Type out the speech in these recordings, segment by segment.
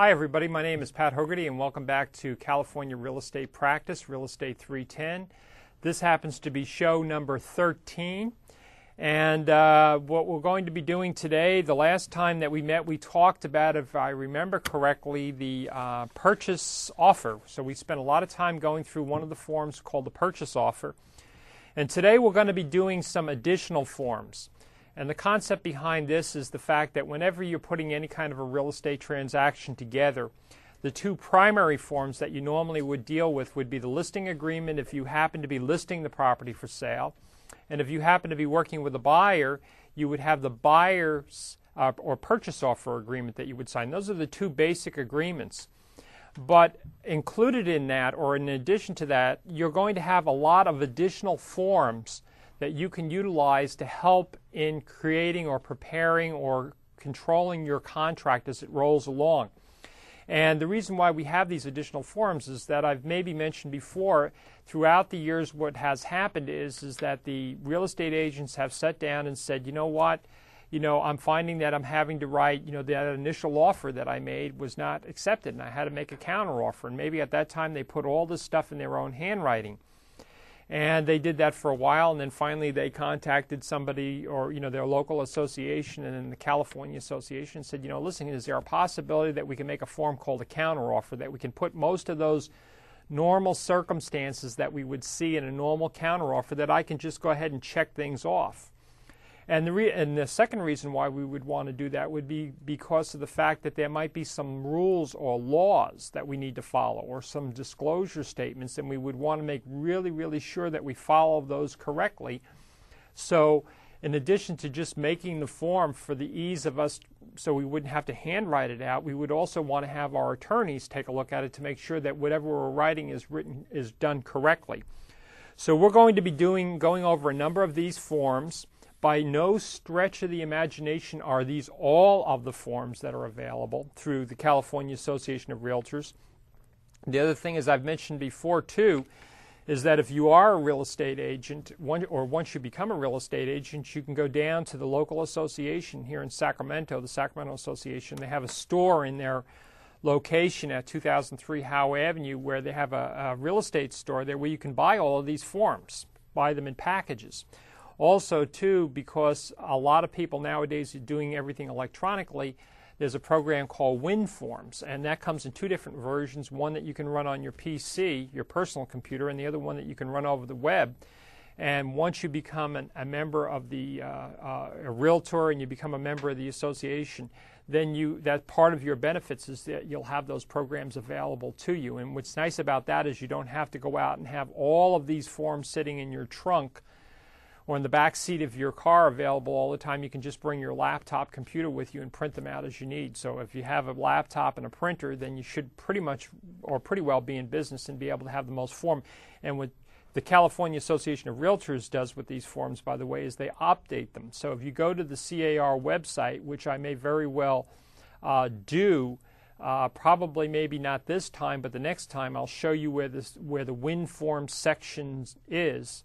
Hi, everybody. My name is Pat Hogarty, and welcome back to California Real Estate Practice, Real Estate 310. This happens to be show number 13. And uh, what we're going to be doing today, the last time that we met, we talked about, if I remember correctly, the uh, purchase offer. So we spent a lot of time going through one of the forms called the purchase offer. And today we're going to be doing some additional forms. And the concept behind this is the fact that whenever you're putting any kind of a real estate transaction together, the two primary forms that you normally would deal with would be the listing agreement if you happen to be listing the property for sale. And if you happen to be working with a buyer, you would have the buyer's uh, or purchase offer agreement that you would sign. Those are the two basic agreements. But included in that, or in addition to that, you're going to have a lot of additional forms that you can utilize to help in creating or preparing or controlling your contract as it rolls along. And the reason why we have these additional forms is that I've maybe mentioned before, throughout the years, what has happened is, is that the real estate agents have sat down and said, you know what, you know, I'm finding that I'm having to write, you know, that initial offer that I made was not accepted, and I had to make a counter offer. And maybe at that time they put all this stuff in their own handwriting. And they did that for a while, and then finally they contacted somebody or you know their local association and then the California Association said, you know, listen, is there a possibility that we can make a form called a counteroffer that we can put most of those normal circumstances that we would see in a normal counteroffer that I can just go ahead and check things off. And the, re- and the second reason why we would want to do that would be because of the fact that there might be some rules or laws that we need to follow or some disclosure statements, and we would want to make really, really sure that we follow those correctly. So, in addition to just making the form for the ease of us so we wouldn't have to handwrite it out, we would also want to have our attorneys take a look at it to make sure that whatever we're writing is written is done correctly. So we're going to be doing going over a number of these forms. By no stretch of the imagination are these all of the forms that are available through the California Association of Realtors. The other thing, as I've mentioned before, too, is that if you are a real estate agent, one, or once you become a real estate agent, you can go down to the local association here in Sacramento, the Sacramento Association. They have a store in their location at 2003 Howe Avenue where they have a, a real estate store there where you can buy all of these forms, buy them in packages. Also, too, because a lot of people nowadays are doing everything electronically, there's a program called WinForms, and that comes in two different versions one that you can run on your PC, your personal computer, and the other one that you can run over the web. And once you become an, a member of the uh, uh, a realtor and you become a member of the association, then you that part of your benefits is that you'll have those programs available to you. And what's nice about that is you don't have to go out and have all of these forms sitting in your trunk or in the back seat of your car available all the time. You can just bring your laptop computer with you and print them out as you need. So if you have a laptop and a printer, then you should pretty much or pretty well be in business and be able to have the most form. And what the California Association of Realtors does with these forms, by the way, is they update them. So if you go to the CAR website, which I may very well uh, do, uh, probably maybe not this time, but the next time I'll show you where this where the WinForm section is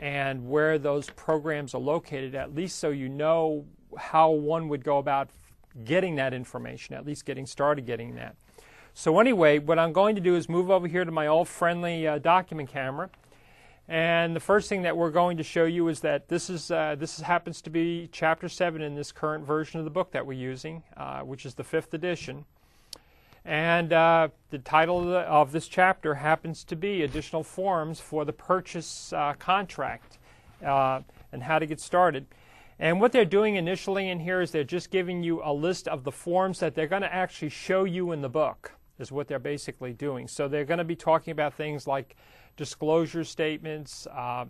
and where those programs are located, at least so you know how one would go about getting that information, at least getting started getting that. So, anyway, what I'm going to do is move over here to my old friendly uh, document camera. And the first thing that we're going to show you is that this is uh, this is, happens to be chapter seven in this current version of the book that we're using, uh, which is the fifth edition. And uh, the title of, the, of, this chapter happens to be Additional Forms for the Purchase uh, Contract uh, and How to Get Started. And what they're doing initially in here is they're just giving you a list of the forms that they're going to actually show you in the book, is what they're basically doing. So they're going to be talking about things like disclosure statements, uh,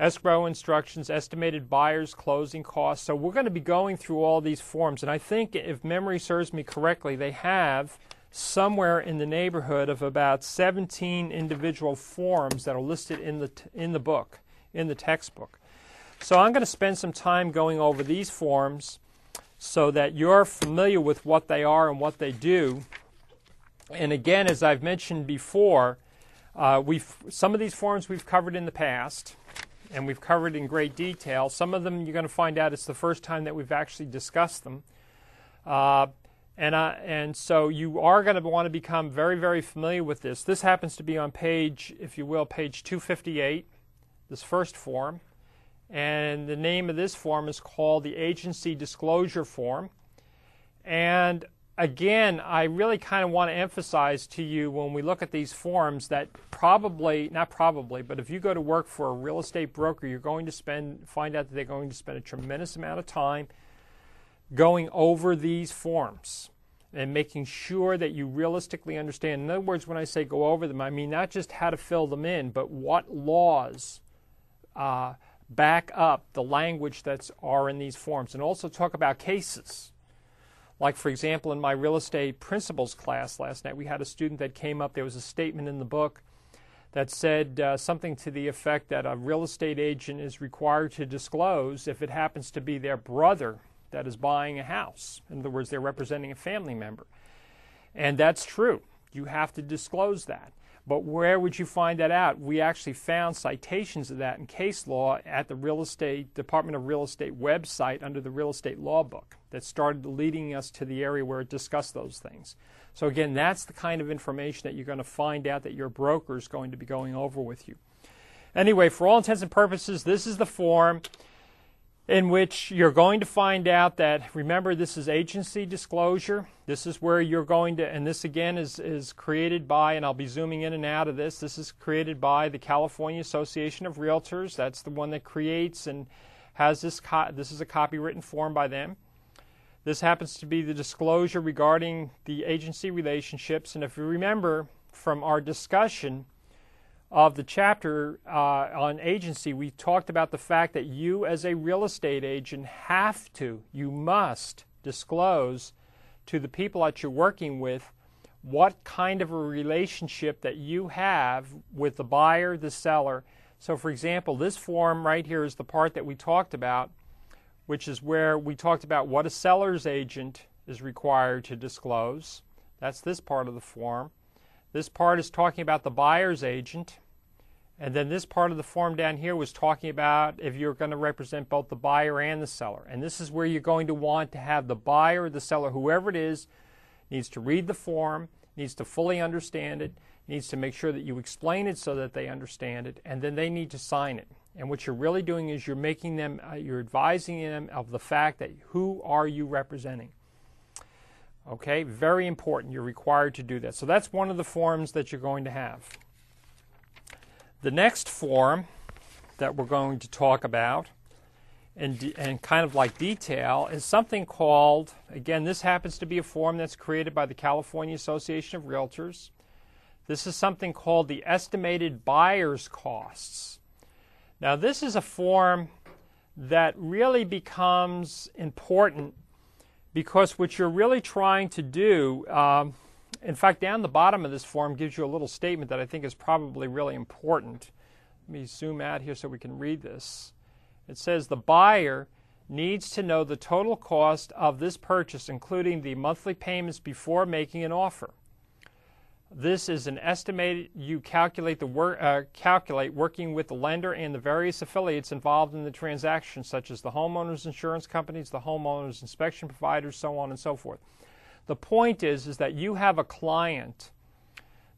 escrow instructions, estimated buyers, closing costs. So we're going to be going through all these forms. And I think, if memory serves me correctly, they have somewhere in the neighborhood of about 17 individual forms that are listed in the, in the book, in the textbook. So I'm going to spend some time going over these forms so that you're familiar with what they are and what they do. And again, as I've mentioned before, uh, we've, some of these forms we've covered in the past and we've covered in great detail. Some of them you're going to find out it's the first time that we've actually discussed them. Uh, And, and so you are going to want to become very, very familiar with this. This happens to be on page, if you will, page 258, this first form. And the name of this form is called the Agency Disclosure Form. And again, I really kind of want to emphasize to you when we look at these forms that probably, not probably, but if you go to work for a real estate broker, you're going to spend, find out that they're going to spend a tremendous amount of time going over these forms and making sure that you realistically understand. In other words, when I say go over them, I mean not just how to fill them in, but what laws uh, back up the language that's are in these forms, and also talk about cases. Like, for example, in my real estate principles class last night, we had a student that came up. There was a statement in the book that said uh, something to the effect that a real estate agent is required to disclose if it happens to be their brother that is buying a house. In other words, they're representing a family member. And that's true. You have to disclose that. But where would you find that out? We actually found citations of that in case law at the Real Estate Department of Real Estate website under the Real Estate Law Book that started leading us to the area where it discussed those things. So again, that's the kind of information that you're going to find out that your broker is going to be going over with you. Anyway, for all intents and purposes, this is the form in which you're going to find out that, remember, this is agency disclosure. This is where you're going to, and this again is, is created by, and I'll be zooming in and out of this, this is created by the California Association of Realtors. That's the one that creates and has this, this is a copywritten form by them. This happens to be the disclosure regarding the agency relationships. And if you remember from our discussion, of the chapter uh, on agency, we talked about the fact that you, as a real estate agent, have to, you must disclose to the people that you're working with what kind of a relationship that you have with the buyer, the seller. So, for example, this form right here is the part that we talked about, which is where we talked about what a seller's agent is required to disclose. That's this part of the form. This part is talking about the buyer's agent. And then this part of the form down here was talking about if you're going to represent both the buyer and the seller. And this is where you're going to want to have the buyer or the seller, whoever it is, needs to read the form, needs to fully understand it, needs to make sure that you explain it so that they understand it, and then they need to sign it. And what you're really doing is you're making them, uh, you're advising them of the fact that who are you representing. Okay, very important. You're required to do that. So that's one of the forms that you're going to have. The next form that we're going to talk about and, and kind of like detail is something called, again, this happens to be a form that's created by the California Association of Realtors. This is something called the estimated buyer's costs. Now, this is a form that really becomes important because what you're really trying to do, um, in fact, down the bottom of this form gives you a little statement that I think is probably really important. Let me zoom out here so we can read this. It says the buyer needs to know the total cost of this purchase, including the monthly payments before making an offer. This is an estimated. You calculate the wor- uh, calculate working with the lender and the various affiliates involved in the transaction, such as the homeowners insurance companies, the homeowners inspection providers, so on and so forth. The point is, is that you have a client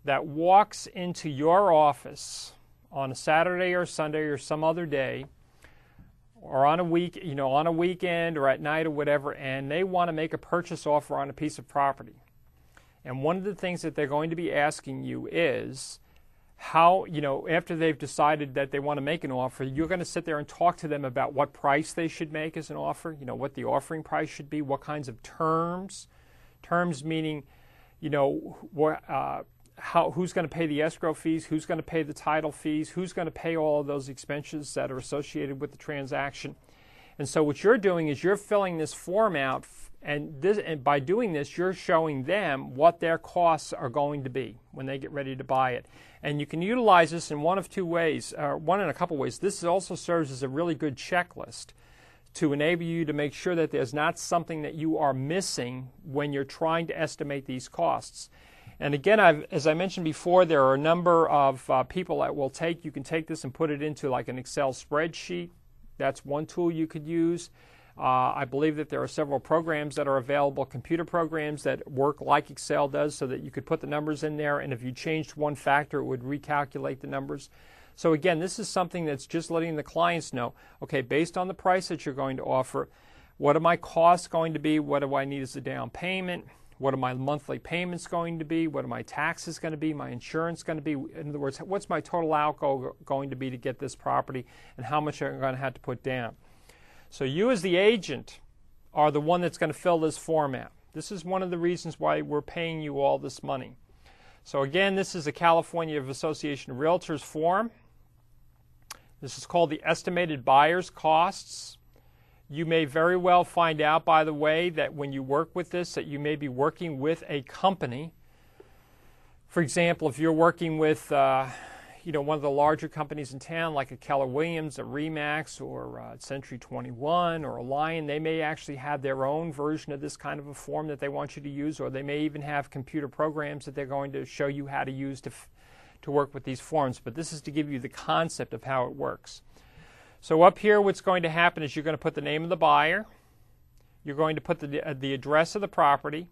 that walks into your office on a Saturday or Sunday or some other day, or on a week, you know, on a weekend or at night or whatever, and they want to make a purchase offer on a piece of property. And one of the things that they're going to be asking you is how, you know, after they've decided that they want to make an offer, you're going to sit there and talk to them about what price they should make as an offer, you know, what the offering price should be, what kinds of terms, terms meaning, you know, what, uh, how, who's going to pay the escrow fees, who's going to pay the title fees, who's going to pay all of those expenses that are associated with the transaction. And so what you're doing is you're filling this form out and, this, and by doing this, you're showing them what their costs are going to be when they get ready to buy it. And you can utilize this in one of two ways, one in a couple ways. This also serves as a really good checklist to enable you to make sure that there's not something that you are missing when you're trying to estimate these costs. And again, I've, as I mentioned before, there are a number of uh, people that will take, you can take this and put it into like an Excel spreadsheet. That's one tool you could use. Uh, I believe that there are several programs that are available, computer programs that work like Excel does, so that you could put the numbers in there, and if you changed one factor, it would recalculate the numbers. So, again, this is something that's just letting the clients know okay, based on the price that you're going to offer, what are my costs going to be? What do I need as a down payment? What are my monthly payments going to be? What are my taxes going to be? My insurance going to be? In other words, what's my total outgo going to be to get this property, and how much am I going to have to put down? So you, as the agent, are the one that's going to fill this form out. This is one of the reasons why we're paying you all this money. So again, this is a California Association of Realtors form. This is called the estimated buyer's costs. You may very well find out, by the way, that when you work with this, that you may be working with a company. For example, if you're working with uh, you know, one of the larger companies in town, like a Keller Williams, a Remax, or uh, Century 21, or a Lyon, they may actually have their own version of this kind of a form that they want you to use, or they may even have computer programs that they're going to show you how to use to, to work with these forms. But this is to give you the concept of how it works. So up here, what's going to happen is you're going to put the name of the buyer, you're going to put the, uh, the address of the property,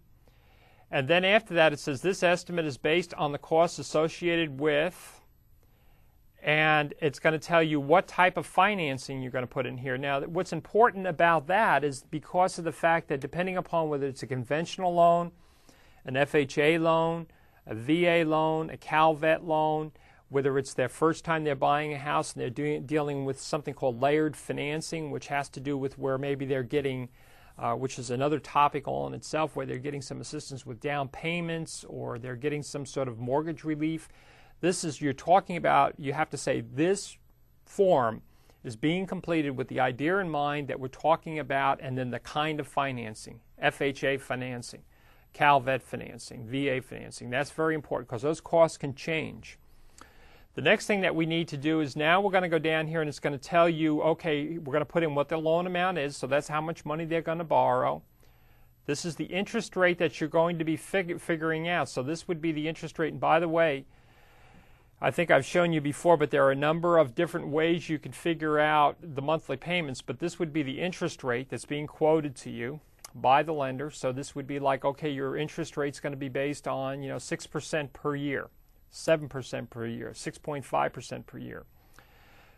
and then after that, it says this estimate is based on the costs associated with and it's going to tell you what type of financing you're going to put in here. Now, what's important about that is because of the fact that depending upon whether it's a conventional loan, an FHA loan, a VA loan, a CalVet loan, whether it's their first time they're buying a house and they're doing, dealing with something called layered financing, which has to do with where maybe they're getting, uh, which is another topic all in itself, where they're getting some assistance with down payments or they're getting some sort of mortgage relief. This is, you're talking about, you have to say this form is being completed with the idea in mind that we're talking about and then the kind of financing FHA financing, CalVet financing, VA financing. That's very important because those costs can change. The next thing that we need to do is now we're going to go down here and it's going to tell you okay, we're going to put in what the loan amount is, so that's how much money they're going to borrow. This is the interest rate that you're going to be fig- figuring out. So this would be the interest rate. And by the way, I think I've shown you before, but there are a number of different ways you can figure out the monthly payments, but this would be the interest rate that's being quoted to you by the lender. So this would be like, okay, your interest rate's going to be based on, you know, 6% per year, 7% per year, 6.5% per year.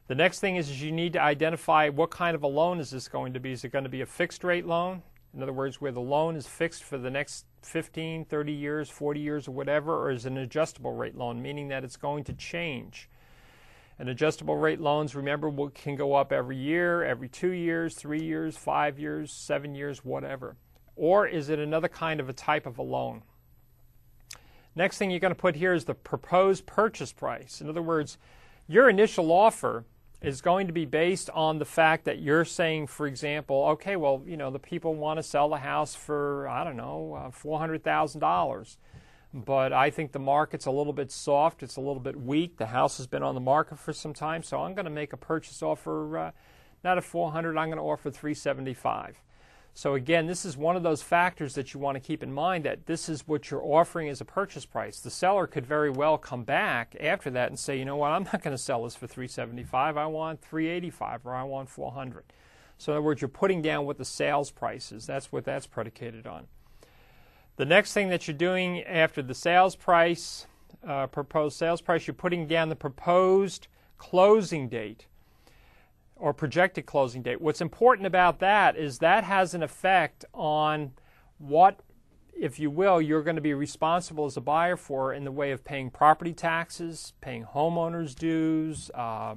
The next thing is, is you need to identify what kind of a loan is this going to be. Is it going to be a fixed rate loan? In other words, where the loan is fixed for the next 15, 30 years, 40 years, or whatever, or is an adjustable rate loan, meaning that it's going to change. And adjustable rate loans, remember, can go up every year, every two years, three years, five years, seven years, whatever. Or is it another kind of a type of a loan? Next thing you're going to put here is the proposed purchase price. In other words, your initial offer is going to be based on the fact that you're saying, for example, okay, well, you know, the people want to sell the house for, I don't know, uh, $400,000. But I think the market's a little bit soft, it's a little bit weak. The house has been on the market for some time, so I'm going to make a purchase offer uh, not at 400, I'm going to offer 375. So again, this is one of those factors that you want to keep in mind that this is what you're offering as a purchase price. The seller could very well come back after that and say, you know what, I'm not going to sell this for 375. I want 385 or I want 400. So in other words, you're putting down what the sales price is. That's what that's predicated on. The next thing that you're doing after the sales price, uh, proposed sales price, you're putting down the proposed closing date or projected closing date. What's important about that is that has an effect on what, if you will, you're going to be responsible as a buyer for in the way of paying property taxes, paying homeowners' dues, uh,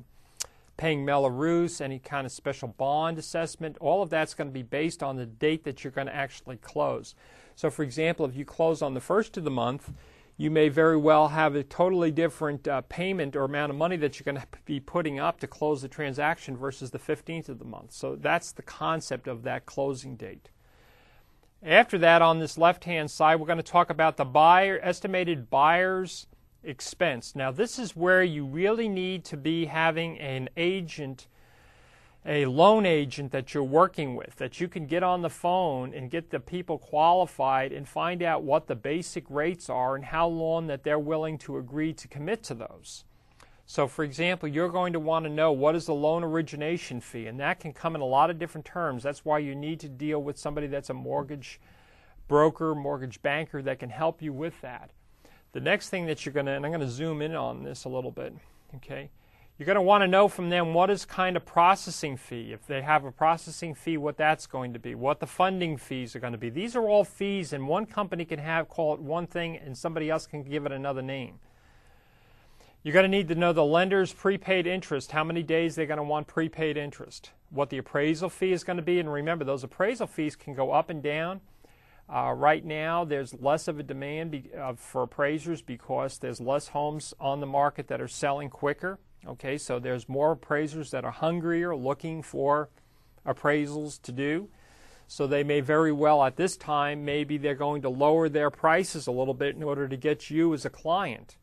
paying Mello-Roos, any kind of special bond assessment. All of that's going to be based on the date that you're going to actually close. So, for example, if you close on the first of the month, you may very well have a totally different uh, payment or amount of money that you're going to be putting up to close the transaction versus the 15th of the month. So that's the concept of that closing date. After that, on this left hand side, we're going to talk about the buyer estimated buyer's expense. Now, this is where you really need to be having an agent a loan agent that you're working with that you can get on the phone and get the people qualified and find out what the basic rates are and how long that they're willing to agree to commit to those. So, for example, you're going to want to know what is the loan origination fee, and that can come in a lot of different terms. That's why you need to deal with somebody that's a mortgage broker, mortgage banker that can help you with that. The next thing that you're going to, and I'm going to zoom in on this a little bit, okay? You're going to want to know from them what is kind of processing fee. If they have a processing fee, what that's going to be, what the funding fees are going to be. These are all fees, and one company can have call it one thing, and somebody else can give it another name. You're going to need to know the lender's prepaid interest, how many days they're going to want prepaid interest, what the appraisal fee is going to be, and remember, those appraisal fees can go up and down. Uh, right now, there's less of a demand be, uh, for appraisers because there's less homes on the market that are selling quicker. Okay, so there's more appraisers that are hungrier, looking for appraisals to do. So they may very well, at this time, maybe they're going to lower their prices a little bit in order to get you as a client.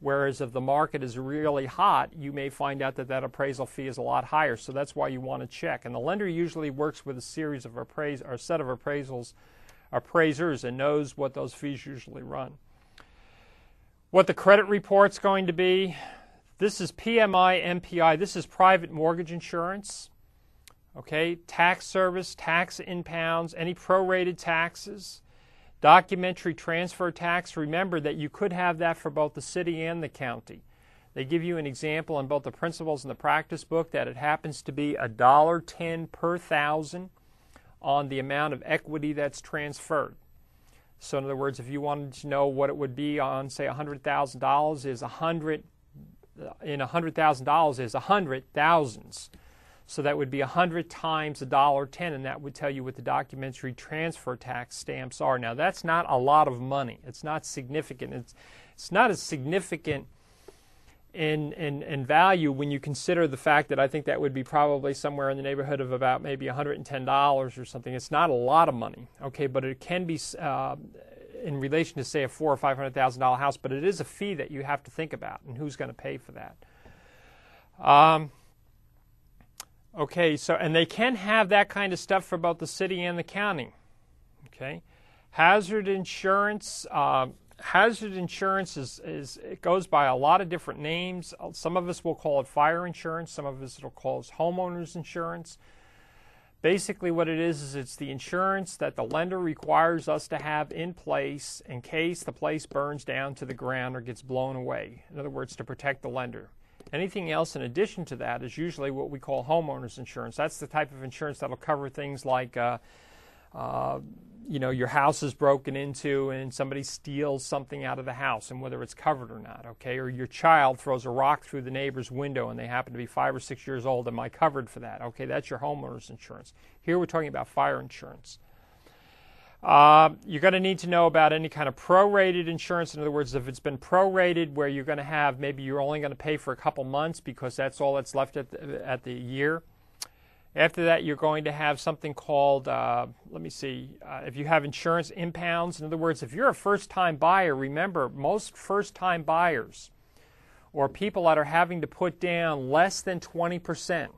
Whereas if the market is really hot, you may find out that that appraisal fee is a lot higher. So that's why you want to check. And the lender usually works with a series of appraise or a set of appraisals, appraisers, and knows what those fees usually run. What the credit report's going to be. This is PMI, MPI. This is private mortgage insurance. Okay, tax service, tax impounds, any prorated taxes. Documentary transfer tax, remember that you could have that for both the city and the county. They give you an example in both the principles and the practice book that it happens to be $1.10 per thousand on the amount of equity that's transferred. So in other words, if you wanted to know what it would be on, say, $100,000 is 100 in $100,000 is 100 thousands. So that would be 100 times $1.10, and that would tell you what the documentary transfer tax stamps are. Now, that's not a lot of money. It's not significant. It's, it's not as significant in, in, in value when you consider the fact that I think that would be probably somewhere in the neighborhood of about maybe $110 or something. It's not a lot of money, okay, but it can be uh, in relation to, say, a four or $500,000 house, but it is a fee that you have to think about, and who's going to pay for that. Um, Okay, so and they can have that kind of stuff for both the city and the county. Okay, hazard insurance. Uh, hazard insurance is, is it goes by a lot of different names. Some of us will call it fire insurance. Some of us will call it homeowners insurance. Basically, what it is is it's the insurance that the lender requires us to have in place in case the place burns down to the ground or gets blown away. In other words, to protect the lender. Anything else in addition to that is usually what we call homeowners insurance. That's the type of insurance that'll cover things like, uh, uh, you know, your house is broken into and somebody steals something out of the house and whether it's covered or not, okay? Or your child throws a rock through the neighbor's window and they happen to be five or six years old. Am I covered for that? Okay, that's your homeowners insurance. Here we're talking about fire insurance. Uh, you're going to need to know about any kind of prorated insurance. In other words, if it's been prorated where you're going to have maybe you're only going to pay for a couple months because that's all that's left at the, at the year. After that, you're going to have something called, uh, let me see, uh, if you have insurance impounds. In other words, if you're a first time buyer, remember, most first time buyers or people that are having to put down less than 20 percent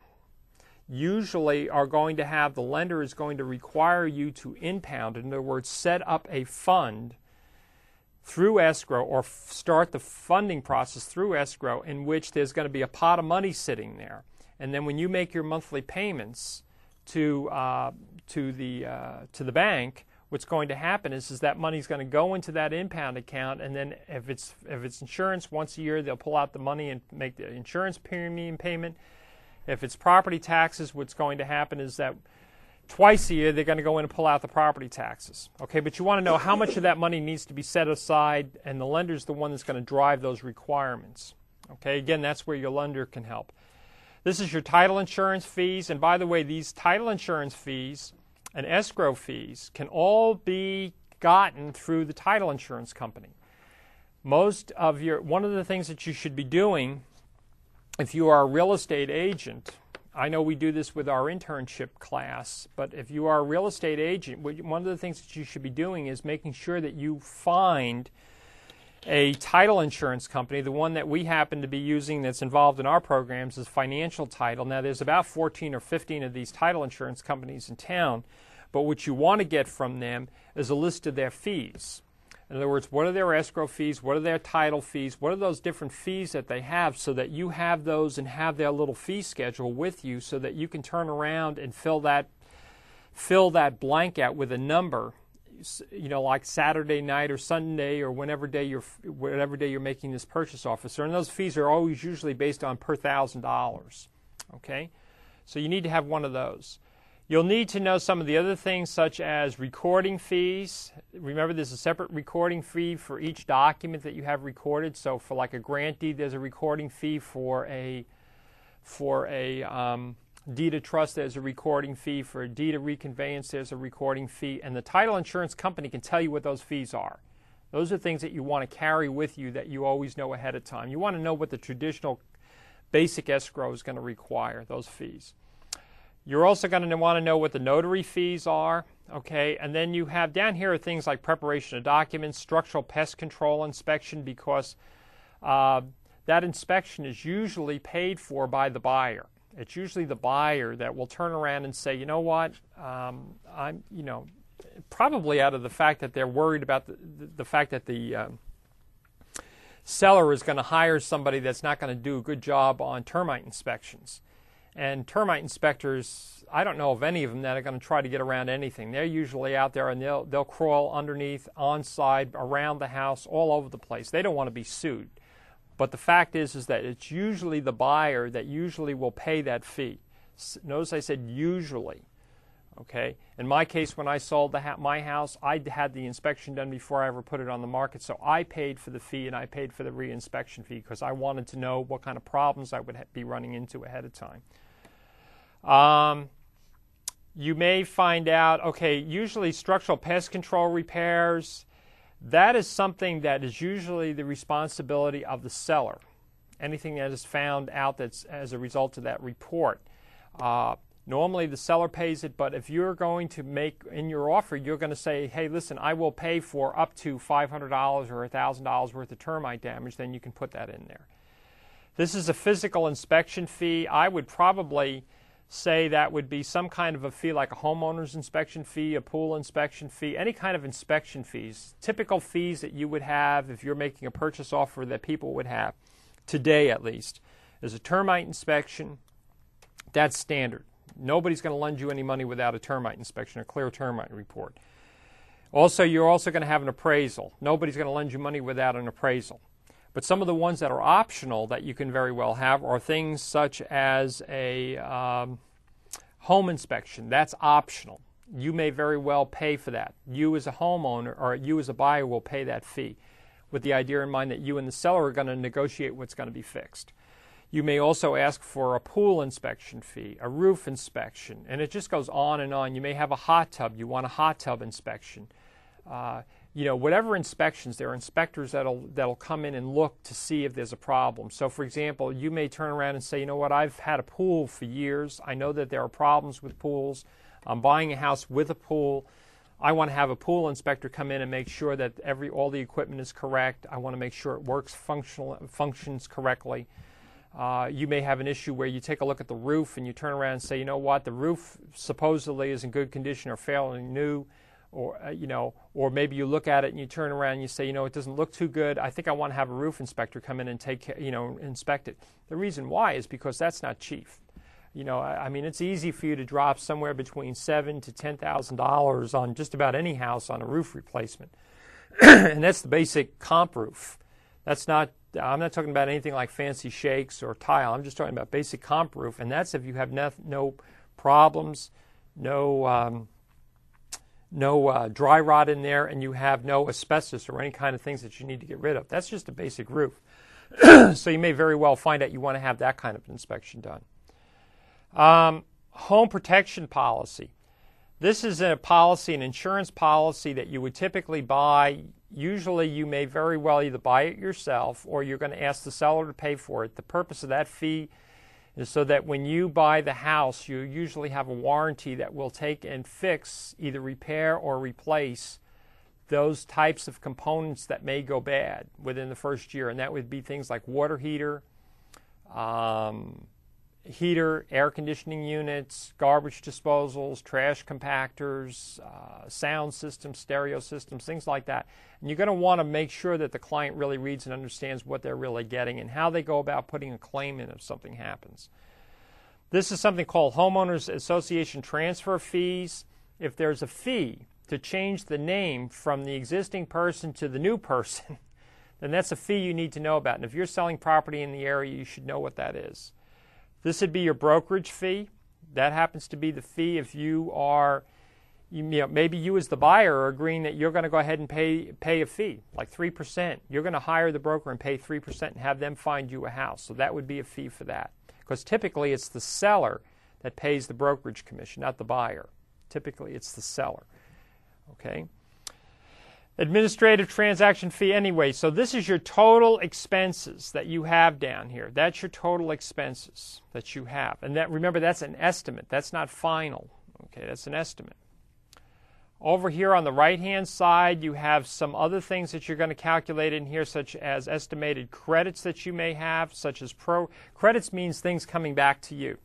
usually are going to have the lender is going to require you to impound, in other words, set up a fund through escrow or start the funding process through escrow in which there's going to be a pot of money sitting there. And then when you make your monthly payments to, uh, to, the, uh, to the bank, what's going to happen is, is that money's going to go into that impound account, and then if it's, if it's insurance, once a year they'll pull out the money and make the insurance premium payment if it's property taxes, what's going to happen is that twice a year they're going to go in and pull out the property taxes. Okay, but you want to know how much of that money needs to be set aside, and the lender is the one that's going to drive those requirements. Okay, again, that's where your lender can help. This is your title insurance fees, and by the way, these title insurance fees and escrow fees can all be gotten through the title insurance company. Most of your one of the things that you should be doing if you are a real estate agent, I know we do this with our internship class, but if you are a real estate agent, one of the things that you should be doing is making sure that you find a title insurance company. The one that we happen to be using that's involved in our programs is Financial Title. Now, there's about 14 or 15 of these title insurance companies in town, but what you want to get from them is a list of their fees. In other words, what are their escrow fees? What are their title fees? What are those different fees that they have so that you have those and have their little fee schedule with you so that you can turn around and fill that fill that blank out with a number you know like Saturday night or Sunday or whenever day you're whatever day you're making this purchase officer and those fees are always usually based on per thousand dollars okay so you need to have one of those You'll need to know some of the other things, such as recording fees. Remember, there's a separate recording fee for each document that you have recorded. So, for like a grant deed, there's a recording fee. For a for a um, deed of trust, there's a recording fee. For a deed of reconveyance, there's a recording fee. And the title insurance company can tell you what those fees are. Those are things that you want to carry with you that you always know ahead of time. You want to know what the traditional basic escrow is going to require, those fees. You're also going to want to know what the notary fees are, okay? And then you have down here are things like preparation of documents, structural pest control inspection, because uh, that inspection is usually paid for by the buyer. It's usually the buyer that will turn around and say, you know what, um, I'm, you know, probably out of the fact that they're worried about the, the, the fact that the um, seller is going to hire somebody that's not going to do a good job on termite inspections. And termite inspectors, I don't know of any of them that are going to try to get around anything. They're usually out there and they'll, they'll crawl underneath, on side, around the house, all over the place. They don't want to be sued. But the fact is, is that it's usually the buyer that usually will pay that fee. Notice I said usually. Okay. In my case, when I sold ha- my house, I had the inspection done before I ever put it on the market, so I paid for the fee and I paid for the reinspection fee because I wanted to know what kind of problems I would ha- be running into ahead of time. Um, you may find out, okay, usually structural pest control repairs, that is something that is usually the responsibility of the seller. Anything that is found out that's as a result of that report. Uh, Normally the seller pays it, but if you're going to make in your offer, you're going to say, hey, listen, I will pay for up to $500 or $1,000 worth of termite damage, then you can put that in there. This is a physical inspection fee. I would probably say that would be some kind of a fee like a homeowner's inspection fee, a pool inspection fee, any kind of inspection fees. Typical fees that you would have if you're making a purchase offer that people would have, today at least, is a termite inspection. That's standard. Nobody's going to lend you any money without a termite inspection, a clear termite report. Also, you're also going to have an appraisal. Nobody's going to lend you money without an appraisal. But some of the ones that are optional that you can very well have are things such as a um, home inspection. That's optional. You may very well pay for that. You, as a homeowner or you, as a buyer, will pay that fee with the idea in mind that you and the seller are going to negotiate what's going to be fixed. You may also ask for a pool inspection fee, a roof inspection, and it just goes on and on. You may have a hot tub, you want a hot tub inspection. Uh, you know, whatever inspections, there are inspectors that'll, that'll come in and look to see if there's a problem. So, for example, you may turn around and say, you know what, I've had a pool for years. I know that there are problems with pools. I'm buying a house with a pool. I want to have a pool inspector come in and make sure that every all the equipment is correct. I want to make sure it works functional functions correctly. Uh, you may have an issue where you take a look at the roof and you turn around and say, you know what, the roof supposedly is in good condition or fairly new, or uh, you know, or maybe you look at it and you turn around and you say, you know, it doesn't look too good. I think I want to have a roof inspector come in and take, you know, inspect it. The reason why is because that's not cheap. You know, I, I mean, it's easy for you to drop somewhere between seven to ten thousand dollars on just about any house on a roof replacement, and that's the basic comp roof. That's not I'm not talking about anything like fancy shakes or tile. I'm just talking about basic comp roof, and that's if you have no, no problems, no um, no uh, dry rot in there, and you have no asbestos or any kind of things that you need to get rid of. That's just a basic roof. so you may very well find out you want to have that kind of inspection done. Um, home protection policy. This is a policy, an insurance policy that you would typically buy usually you may very well either buy it yourself or you're going to ask the seller to pay for it. The purpose of that fee is so that when you buy the house, you usually have a warranty that will take and fix, either repair or replace those types of components that may go bad within the first year. And that would be things like water heater, um, heater, air conditioning units, garbage disposals, trash compactors, uh, sound systems, stereo systems, things like that. And you're going to want to make sure that the client really reads and understands what they're really getting and how they go about putting a claim in if something happens. This is something called Homeowners Association transfer fees. If there's a fee to change the name from the existing person to the new person, then that's a fee you need to know about. And if you're selling property in the area, you should know what that is. This would be your brokerage fee. That happens to be the fee if you are, you, know, maybe you as the buyer are agreeing that you're going to go ahead and pay pay a fee, like three percent. You're going to hire the broker and pay three percent and have them find you a house. So that would be a fee for that, because typically it's the seller that pays the brokerage commission, not the buyer. Typically it's the seller. Okay. Administrative transaction fee anyway. So this is your total expenses that you have down here. That's your total expenses that you have. And that remember that's an estimate. That's not final. Okay, that's an estimate. Over here on the right hand side, you have some other things that you're going to calculate in here, such as estimated credits that you may have, such as pro credits means things coming back to you.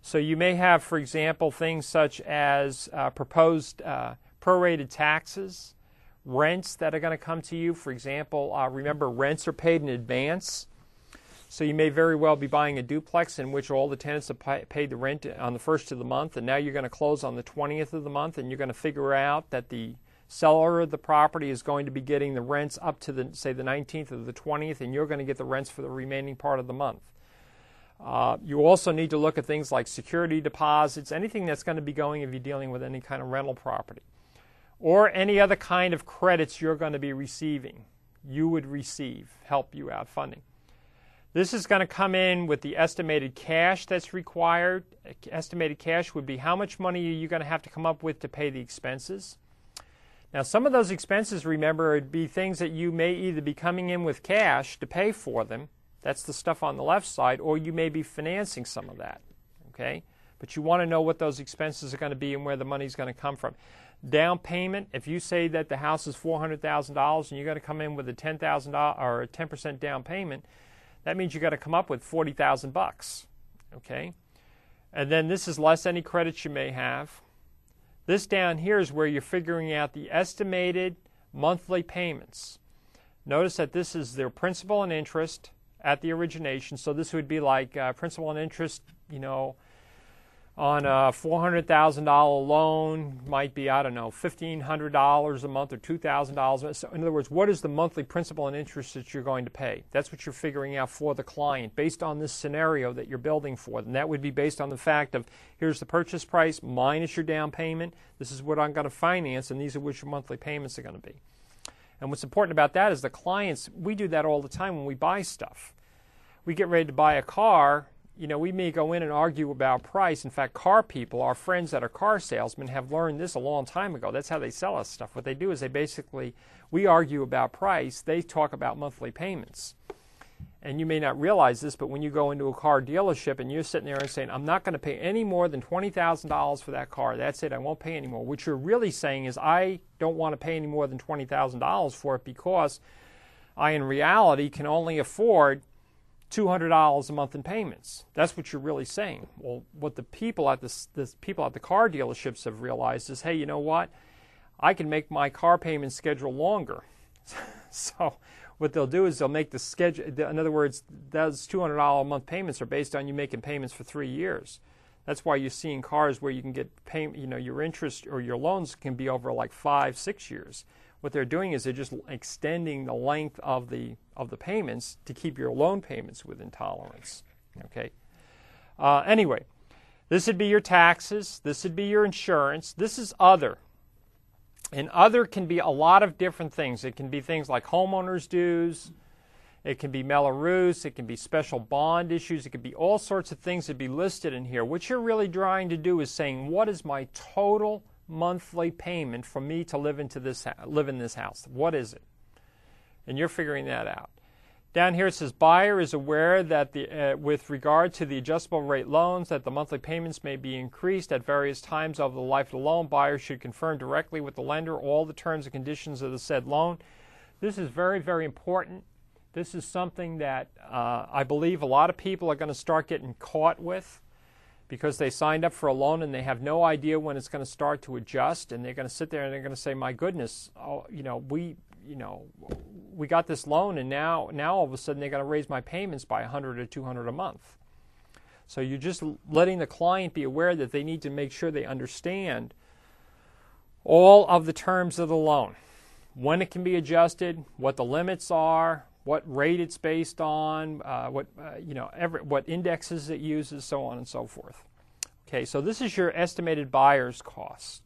So you may have, for example, things such as uh, proposed uh, prorated taxes rents that are going to come to you. For example, uh, remember rents are paid in advance. So you may very well be buying a duplex in which all the tenants have paid the rent on the first of the month, and now you're going to close on the 20th of the month, and you're going to figure out that the seller of the property is going to be getting the rents up to the say the 19th or the 20th, and you're going to get the rents for the remaining part of the month. Uh, you also need to look at things like security deposits, anything that's going to be going if you're dealing with any kind of rental property or any other kind of credits you're going to be receiving, you would receive, help you out funding. This is going to come in with the estimated cash that's required. Estimated cash would be how much money are you going to have to come up with to pay the expenses. Now, some of those expenses, remember, would be things that you may either be coming in with cash to pay for them. That's the stuff on the left side, or you may be financing some of that. Okay? But you want to know what those expenses are going to be and where the money is going to come from. Down payment, if you say that the house is $400,000 and you're going to come in with a $10,000 or a 10% down payment, that means you got to come up with 40,000 bucks. Okay? And then this is less any credits you may have. This down here is where you're figuring out the estimated monthly payments. Notice that this is their principal and interest at the origination. So this would be like uh, principal and interest, you know, on a $400,000 loan might be, I don't know, $1,500 a month or $2,000. So in other words, what is the monthly principal and interest that you're going to pay? That's what you're figuring out for the client based on this scenario that you're building for them. That would be based on the fact of here's the purchase price minus your down payment. This is what I'm going to finance, and these are what your monthly payments are going to be. And what's important about that is the clients, we do that all the time when we buy stuff. We get ready to buy a car you know, we may go in and argue about price. In fact, car people, our friends that are car salesmen, have learned this a long time ago. That's how they sell us stuff. What they do is they basically, we argue about price, they talk about monthly payments. And you may not realize this, but when you go into a car dealership and you're sitting there and saying, I'm not going to pay any more than $20,000 for that car, that's it, I won't pay anymore. What you're really saying is, I don't want to pay any more than $20,000 for it because I, in reality, can only afford $200 a month in payments. That's what you're really saying. Well, what the people at the, the people at the car dealerships have realized is, hey, you know what? I can make my car payment schedule longer. so what they'll do is they'll make the schedule. In other words, those $200 a month payments are based on you making payments for three years. That's why you're seeing cars where you can get payment. you know, your interest or your loans can be over like five, six years what they're doing is they're just extending the length of the of the payments to keep your loan payments within tolerance. Okay. Uh, anyway, this would be your taxes. This would be your insurance. This is other. And other can be a lot of different things. It can be things like homeowners' dues. It can be Mello-Roos. It can be special bond issues. It could be all sorts of things that be listed in here. What you're really trying to do is saying, what is my total monthly payment for me to live into this live in this house? What is it? And you're figuring that out. Down here it says buyer is aware that the, uh, with regard to the adjustable rate loans that the monthly payments may be increased at various times of the life of the loan. Buyer should confirm directly with the lender all the terms and conditions of the said loan. This is very very important This is something that uh, I believe a lot of people are going to start getting caught with because they signed up for a loan and they have no idea when it's going to start to adjust, and they're going to sit there and they're going to say, "My goodness, oh, you know, we, you know, we got this loan, and now, now all of a sudden they're going to raise my payments by 100 or 200 a month." So you're just letting the client be aware that they need to make sure they understand all of the terms of the loan, when it can be adjusted, what the limits are, what rate it's based on, uh, what uh, you know, every, what indexes it uses, so on and so forth. Okay, so this is your estimated buyer's cost.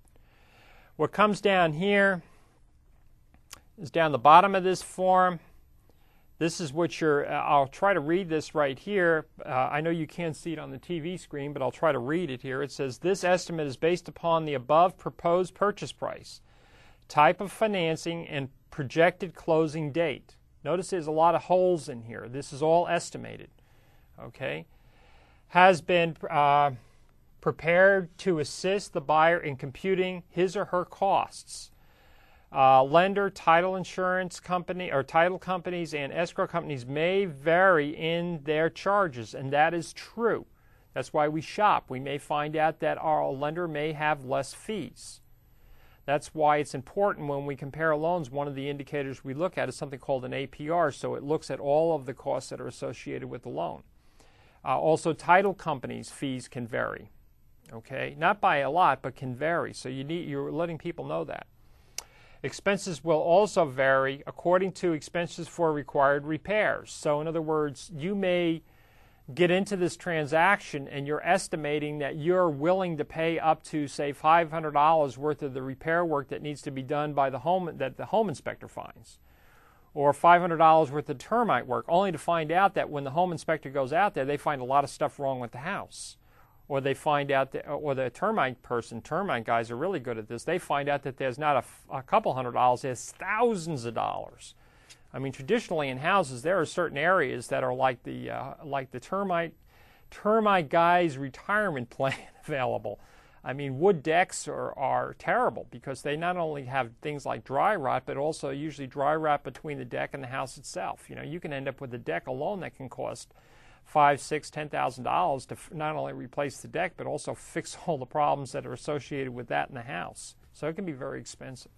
What comes down here is down the bottom of this form. This is what you're, uh, I'll try to read this right here. Uh, I know you can't see it on the TV screen, but I'll try to read it here. It says this estimate is based upon the above proposed purchase price, type of financing, and projected closing date. Notice there's a lot of holes in here. This is all estimated. Okay? Has been uh, prepared to assist the buyer in computing his or her costs uh, lender, title insurance company, or title companies and escrow companies may vary in their charges, and that is true. That's why we shop. We may find out that our lender may have less fees. That's why it's important when we compare loans. One of the indicators we look at is something called an APR, so it looks at all of the costs that are associated with the loan. Uh, also, title companies' fees can vary. Okay, not by a lot, but can vary. So you need you're letting people know that. Expenses will also vary according to expenses for required repairs. So, in other words, you may get into this transaction and you're estimating that you're willing to pay up to say $500 worth of the repair work that needs to be done by the home that the home inspector finds or $500 worth of termite work only to find out that when the home inspector goes out there they find a lot of stuff wrong with the house or they find out that, or the termite person, termite guys are really good at this. They find out that there's not a, a couple hundred dollars, there's thousands of dollars. I mean, traditionally in houses, there are certain areas that are like the uh, like the termite termite guy's retirement plan available. I mean, wood decks are, are terrible because they not only have things like dry rot, but also usually dry rot between the deck and the house itself. You know, you can end up with a deck alone that can cost five, six, ten thousand dollars to not only replace the deck but also fix all the problems that are associated with that in the house. So it can be very expensive.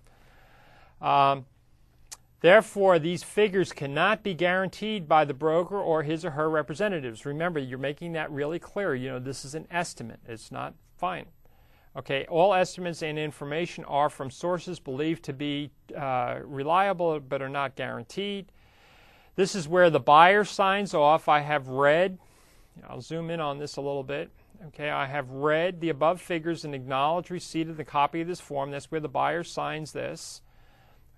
Um, therefore, these figures cannot be guaranteed by the broker or his or her representatives. Remember, you're making that really clear. You know, this is an estimate; it's not final. Okay, all estimates and information are from sources believed to be uh, reliable but are not guaranteed. This is where the buyer signs off. I have read, I'll zoom in on this a little bit. Okay, I have read the above figures and acknowledge receipt of the copy of this form. That's where the buyer signs this.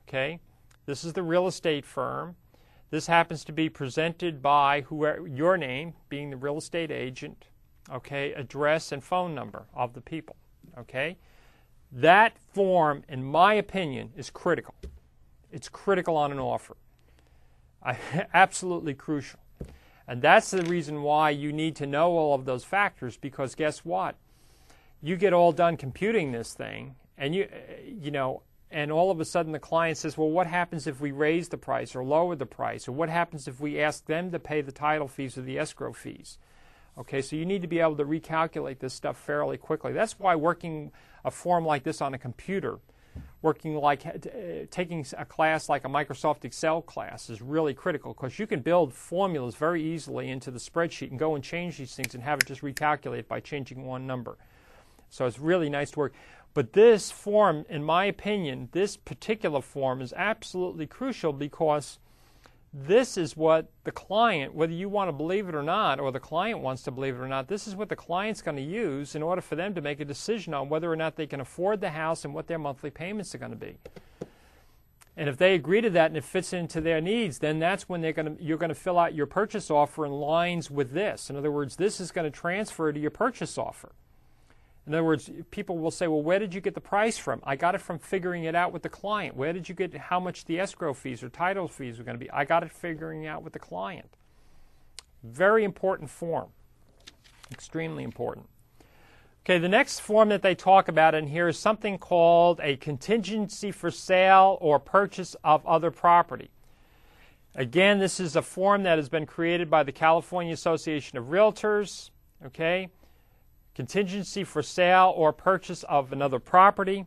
Okay, this is the real estate firm. This happens to be presented by whoever, your name, being the real estate agent, okay, address and phone number of the people. Okay, that form, in my opinion, is critical. It's critical on an offer. absolutely crucial. And that's the reason why you need to know all of those factors because guess what? You get all done computing this thing and you eh, you know and all of a sudden the client says, "Well, what happens if we raise the price or lower the price or what happens if we ask them to pay the title fees or the escrow fees?" Okay, so you need to be able to recalculate this stuff fairly quickly. That's why working a form like this on a computer working like uh, taking a class like a Microsoft Excel class is really critical because you can build formulas very easily into the spreadsheet and go and change these things and have it just recalculate by changing one number. So it's really nice to work. But this form, in my opinion, this particular form is absolutely crucial because this is what the client, whether you want to believe it or not, or the client wants to believe it or not, this is what the client's going to use in order for them to make a decision on whether or not they can afford the house and what their monthly payments are going to be. And if they agree to that and it fits into their needs, then that's when they're going to, you're going to fill out your purchase offer in lines with this. In other words, this is going to transfer to your purchase offer. In other words, people will say, well, where did you get the price from? I got it from figuring it out with the client. Where did you get how much the escrow fees or title fees were going to be? I got it figuring out with the client. Very important form. Extremely important. Okay, the next form that they talk about in here is something called a contingency for sale or purchase of other property. Again, this is a form that has been created by the California Association of Realtors. Okay, contingency for sale or purchase of another property.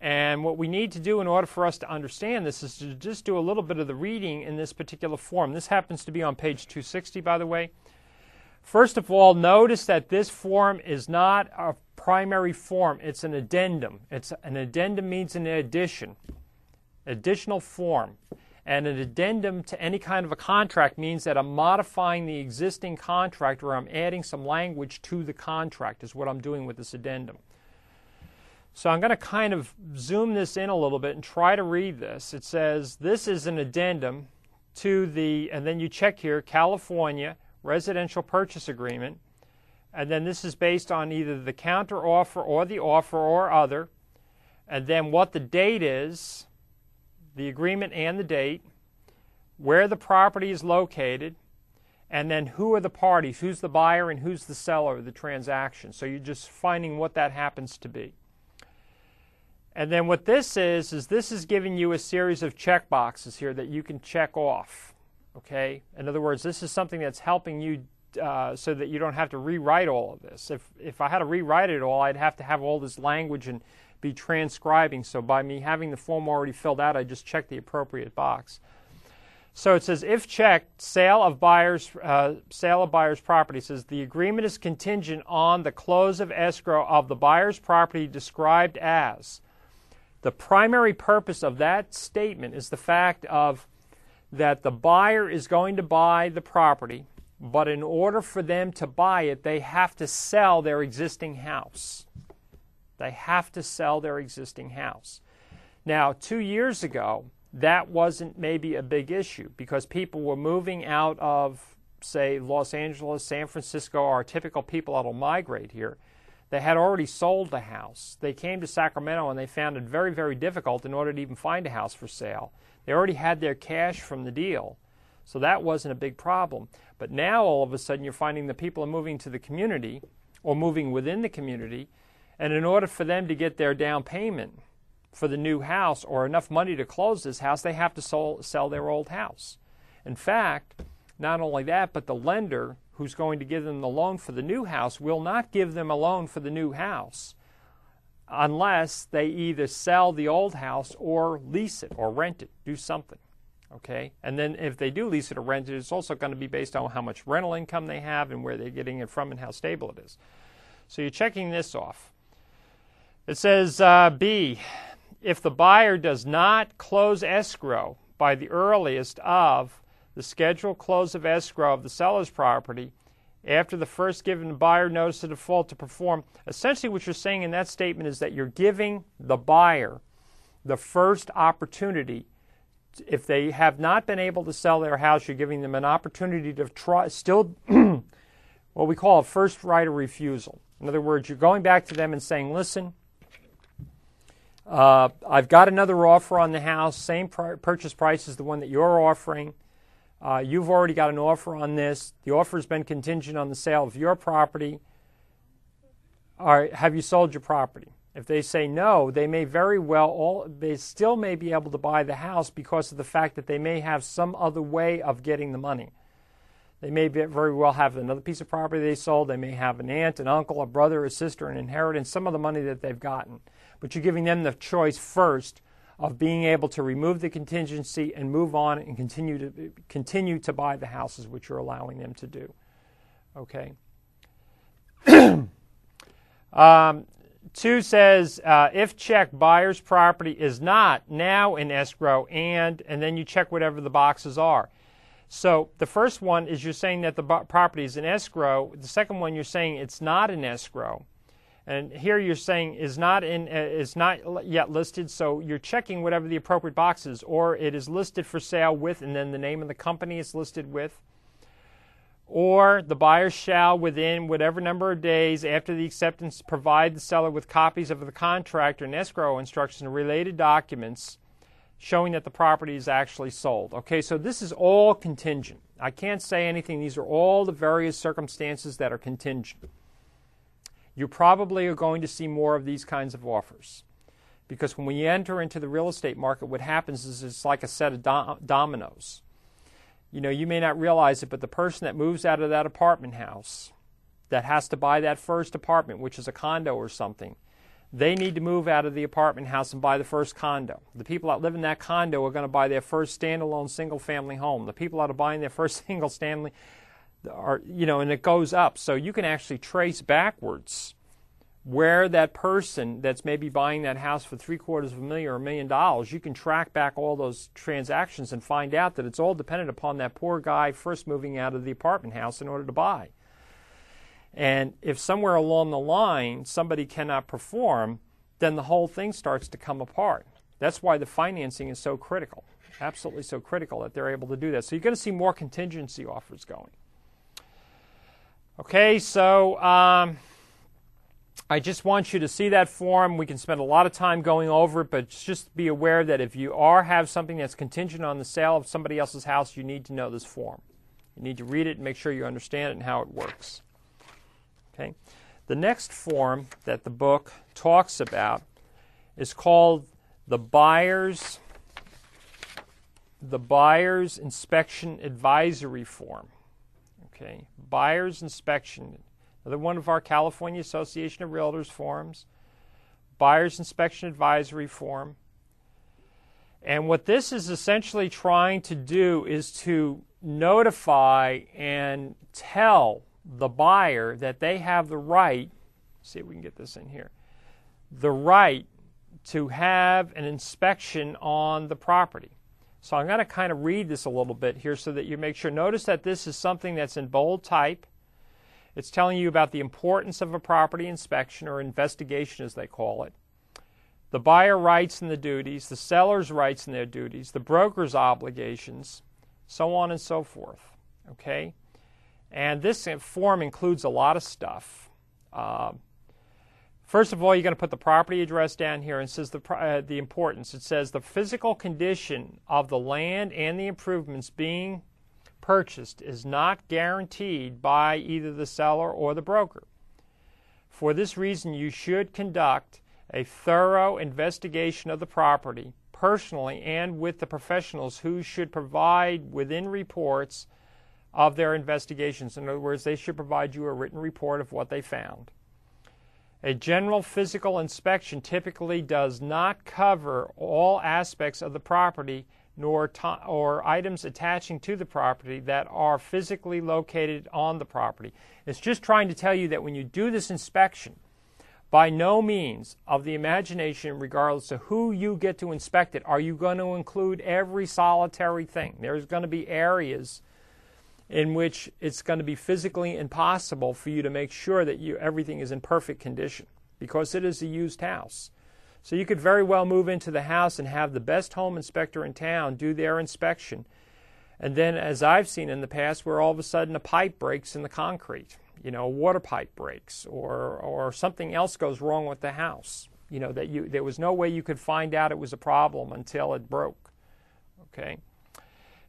And what we need to do in order for us to understand this is to just do a little bit of the reading in this particular form. This happens to be on page 260, by the way. First of all, notice that this form is not a primary form, it's an addendum. It's an addendum means an addition, additional form. And an addendum to any kind of a contract means that I'm modifying the existing contract or I'm adding some language to the contract, is what I'm doing with this addendum. So I'm going to kind of zoom this in a little bit and try to read this. It says this is an addendum to the, and then you check here, California residential purchase agreement. And then this is based on either the counter offer or the offer or other. And then what the date is, the agreement and the date, where the property is located, and then who are the parties, who's the buyer and who's the seller of the transaction. So you're just finding what that happens to be. And then what this is, is this is giving you a series of check boxes here that you can check off. Okay? In other words, this is something that's helping you uh, so that you don't have to rewrite all of this. If, if I had to rewrite it all, I'd have to have all this language and be transcribing. So by me having the form already filled out, I just check the appropriate box. So it says, if checked, sale of buyer's uh, sale of buyer's property says the agreement is contingent on the close of escrow of the buyer's property described as. The primary purpose of that statement is the fact of that the buyer is going to buy the property, but in order for them to buy it, they have to sell their existing house. They have to sell their existing house. Now, two years ago, that wasn't maybe a big issue because people were moving out of, say, Los Angeles, San Francisco, our typical people that'll migrate here. They had already sold the house. They came to Sacramento and they found it very, very difficult in order to even find a house for sale. They already had their cash from the deal. So that wasn't a big problem. But now all of a sudden you're finding the people are moving to the community or moving within the community. And in order for them to get their down payment for the new house or enough money to close this house, they have to sell, sell their old house. In fact, not only that, but the lender who's going to give them the loan for the new house will not give them a loan for the new house unless they either sell the old house or lease it or rent it, do something. Okay? And then if they do lease it or rent it, it's also going to be based on how much rental income they have and where they're getting it from and how stable it is. So you're checking this off. It says uh, B, if the buyer does not close escrow by the earliest of the scheduled close of escrow of the seller's property, after the first given buyer notice of default to perform. Essentially, what you're saying in that statement is that you're giving the buyer the first opportunity. If they have not been able to sell their house, you're giving them an opportunity to try, still what we call a first right of refusal. In other words, you're going back to them and saying, listen, uh, I've got another offer on the house, same pr- purchase price as the one that you're offering. Uh, you've already got an offer on this. The offer has been contingent on the sale of your property. Or have you sold your property? If they say no, they may very well all they still may be able to buy the house because of the fact that they may have some other way of getting the money. They may very well have another piece of property they sold. They may have an aunt, an uncle, a brother, a sister, an inheritance, some of the money that they've gotten. But you're giving them the choice first of being able to remove the contingency and move on and continue to continue to buy the houses which you're allowing them to do. Okay. um, two says uh, if check buyer's property is not now in escrow and and then you check whatever the boxes are. So the first one is you're saying that the property is in escrow. The second one you're saying it's not in escrow. And here you're saying is not in uh, is not yet listed, so you're checking whatever the appropriate box is, or it is listed for sale with, and then the name of the company is listed with, or the buyer shall, within whatever number of days after the acceptance, provide the seller with copies of the contract and escrow instructions and related documents showing that the property is actually sold. Okay, so this is all contingent. I can't say anything. These are all the various circumstances that are contingent you probably are going to see more of these kinds of offers. Because when we enter into the real estate market, what happens is it's like a set of dominoes. you know, you may not realize it, but the person that moves out of that apartment house that has to buy that first apartment, which is a condo or something, they need to move out of the apartment house and buy the first condo. The people that live in that condo are going to buy their first standalone single family home. The people that are buying their first single family are, you know, and it goes up. So you can actually trace backwards where that person that's maybe buying that house for three quarters of a million or a million dollars, you can track back all those transactions and find out that it's all dependent upon that poor guy first moving out of the apartment house in order to buy. And if somewhere along the line somebody cannot perform, then the whole thing starts to come apart. That's why the financing is so critical, absolutely so critical that they're able to do that. So you're going to see more contingency offers going. Okay, so. Um, I just want you to see that form. We can spend a lot of time going over it, but just be aware that if you are have something that's contingent on the sale of somebody else's house, you need to know this form. You need to read it and make sure you understand it and how it works. Okay. The next form that the book talks about is called the buyer's the buyer's inspection advisory form. Okay. Buyer's inspection another one of our California Association of Realtors forms, Buyer's Inspection Advisory form. And what this is essentially trying to do is to notify and tell the buyer that they have the right, see if we can get this in here, the right to have an inspection on the property. So I'm going to kind of read this a little bit here so that you make sure. Notice that this is something that's in bold type. It's telling you about the importance of a property inspection or investigation, as they call it. The buyer rights and the duties, the seller's rights and their duties, the broker's obligations, so on and so forth. Okay? And this form includes a lot of stuff. Uh, first of all, you're going to put the property address down here and says the, uh, the importance. It says the physical condition of the land and the improvements being purchased is not guaranteed by either the seller or the broker. For this reason, you should conduct a thorough investigation of the property personally and with the professionals who should provide within reports of their investigations. In other words, they should provide you a written report of what they found. A general physical inspection typically does not cover all aspects of the property nor or items attaching to the property that are physically located on the property. It's just trying to tell you that when you do this inspection, by no means of the imagination, regardless of who you get to inspect it, are you going to include every solitary thing. There's going to be areas in which it's going to be physically impossible for you to make sure that you, everything is in perfect condition because it is a used house. So you could very well move into the house and have the best home inspector in town do their inspection. And then, as I've seen in the past, where all of a sudden a pipe breaks in the concrete, you know, a water pipe breaks, or or something else goes wrong with the house. You know that you there was no way you could find out it was a problem until it broke. Okay.